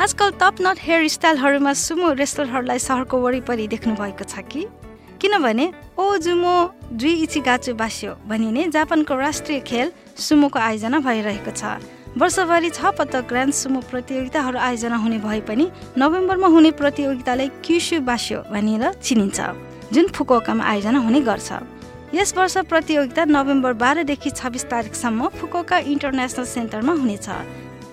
आजकल top knot hair स्टाइलहरूमा sumo रेस्लरहरूलाई सहरको वरिपरि देख्नु भएको छ कि? किनभने ओ जुमो जुई इची गाचु बास्यो भनिने जापानको राष्ट्रिय खेल सुमोको आयोजना भइरहेको छ। वर्षभरि छ पटक ग्रान्ड सुमो प्रतियोगिताहरू आयोजना हुने भए पनि नोभेम्बरमा हुने प्रतियोगितालाई क्युसु बास्यो भनिएर चिनिन्छ। जुन फुकुओकामा आयोजना हुने गर्छ। यस वर्ष प्रतियोगिता नोभेम्बर बाह्रदेखि छब्बिस तारिकसम्म फुकुओका इन्टरनेसनल सेन्टरमा हुनेछ।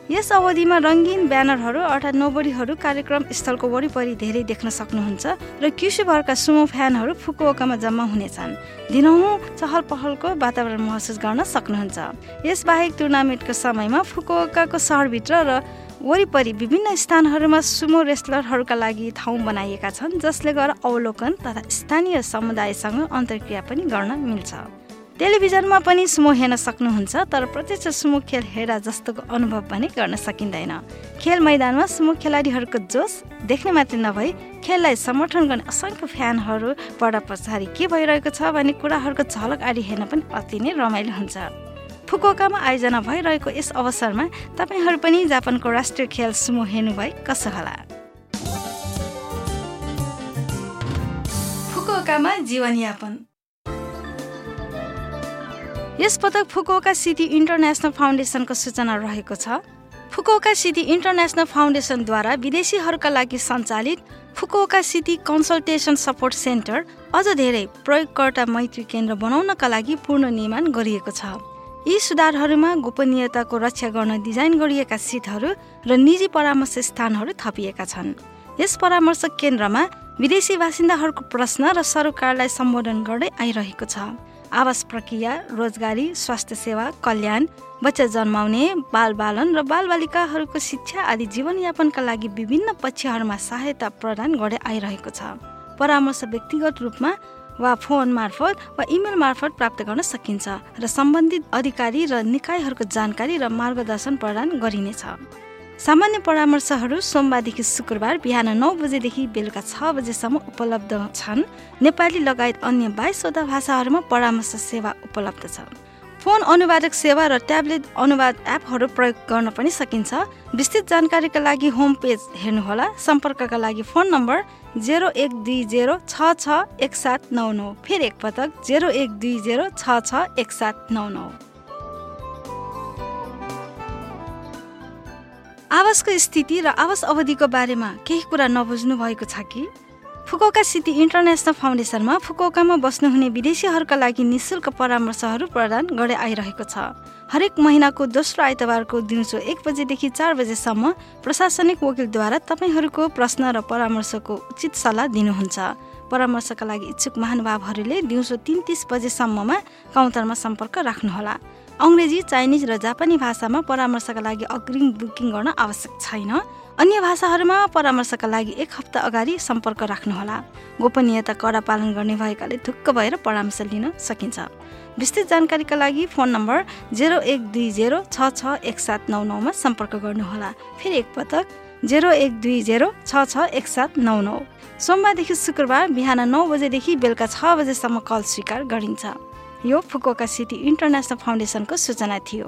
यस अवधिमा रङ्गीन ब्यानरहरू अर्थात् नोबडीहरू कार्यक्रम स्थलको वरिपरि धेरै देख्न सक्नुहुन्छ र कृषिभरका सुमो फ्यानहरू फुकुओकामा जम्मा हुनेछन्। दिनहुँ चहल पहलको वातावरण महसुस गर्न सक्नुहुन्छ। यसबाहेक टुर्नामेन्टको समयमा फुकुओकाको सहरभित्र र वरिपरि विभिन्न स्थानहरूमा सुमो रेस्लरहरूका लागि ठाउँ बनाइएका छन् जसले गर्दा अवलोकन तथा स्थानीय समुदायसँग अन्तर्क्रिया पनि गर्न मिल्छ। टेलिभिजनमा पनि सुमो हेर्न सक्नुहुन्छ तर प्रत्यक्ष सुमो खेल हेर्दा जस्तोको अनुभव पनि गर्न सकिँदैन। खेल मैदानमा सुमो खेलाडीहरूको जोस देख्ने मात्रै नभई खेललाई समर्थन गर्ने असङ्ख्य फ्यानहरू पढ पछाडि के भइरहेको छ भन्ने कुराहरूको झलक आदि हेर्न पनि अति नै रमाइलो हुन्छ। फुकुकामा आयोजना भइरहेको यस अवसरमा तपाईँहरू पनि जापानको राष्ट्रिय खेल सुमो हेर्नुभए कसो होला? फुकुकामा जीवनयापन। यस पटक फुकुओका सिटी इन्टरनेसनल फाउन्डेसनको सूचना रहेको छ। फुकुओका सिटी इन्टरनेसनल फाउन्डेसनद्वारा विदेशीहरूका लागि सञ्चालित Fukuoka city consultation support centre अझ धेरै प्रयोगकर्ता मैत्री केन्द्र बनाउनका लागि पूर्ण निर्माण गरिएको छ। यी सुधारहरूमा गोपनीयताको रक्षा गर्न डिजाइन गरिएका सिटहरू र निजी परामर्श स्थानहरू थपिएका छन्। यस परामर्श केन्द्रमा विदेशी बासिन्दाहरूको प्रश्न र सरोकारलाई सम्बोधन गर्दै आइरहेको छ। आवास प्रक्रिया रोजगारी स्वास्थ्य सेवा कल्याण बच्चा जन्माउने बालबालन र बालबालिकाहरूको शिक्षा आदि जीवनयापनका लागि विभिन्न पक्षहरूमा सहायता प्रदान गर्दै आइरहेको छ। परामर्श व्यक्तिगत रूपमा वा फोन मार्फत वा इमेल मार्फत प्राप्त गर्न सकिन्छ र सम्बन्धित अधिकारी र निकायहरूको जानकारी र मार्गदर्शन प्रदान गरिनेछ। सामान्य परामर्शहरू सोमबारदेखि शुक्रबार बिहान नौ बजेदेखि बेलुका छ बजेसम्म उपलब्ध छन्। नेपाली लगायत अन्य बाइसवटा भाषाहरूमा परामर्श सेवा उपलब्ध छ। फोन अनुवादक सेवा र ट्याब्लेट अनुवाद एपहरू प्रयोग गर्न पनि सकिन्छ। विस्तृत जानकारीका लागि होम पेज हेर्नुहोला। सम्पर्कका लागि फोन नम्बर जेरो एक दुई जेरो छ छ एक सात नौ नौ फेरि एकपटक जेरो एक दुई जेरो छ छ एक सात नौ नौ आवासको स्थिति र आवास अवधिको बारेमा केही कुरा नबुझ्नु भएको छ कि? फुकोका सिटी इन्टरनेसनल फाउन्डेसनमा फुकोकामा बस्नुहुने विदेशीहरूका लागि निशुल्क परामर्शहरू प्रदान गर्दै आइरहेको छ। हरेक महिनाको दोस्रो आइतबारको दिउँसो एक बजेदेखि चार बजेसम्म प्रशासनिक वकिलद्वारा तपाईँहरूको प्रश्न र परामर्शको उचित सल्लाह दिनुहुन्छ। परामर्शका लागि इच्छुक महानुभावहरूले दिउँसो तिन तिस बजेसम्ममा काउन्टरमा सम्पर्क राख्नुहोला। अङ्ग्रेजी चाइनिज र जापानी भाषामा परामर्शका लागि अग्रिम बुकिङ गर्न आवश्यक छैन। अन्य भाषाहरूमा परामर्शका लागि एक हप्ता अगाडि सम्पर्क राख्नुहोला। गोपनीयता कडा पालन गर्ने भएकाले ढुक्क भएर परामर्श लिन सकिन्छ। विस्तृत जानकारीका लागि फोन नम्बर जेरो एक दुई जेरो छ छ एक सात नौ नौमा सम्पर्क गर्नुहोला। फेरि एकपटक जेरो एक दुई जेरो छ छ एक सात नौ नौ। सोमबारदेखि शुक्रबार बिहान नौ बजेदेखि बेलुका छ बजेसम्म कल स्वीकार गरिन्छ। यो फुकोका सिटी इन्टरनेसनल फाउन्डेसनको सूचना थियो।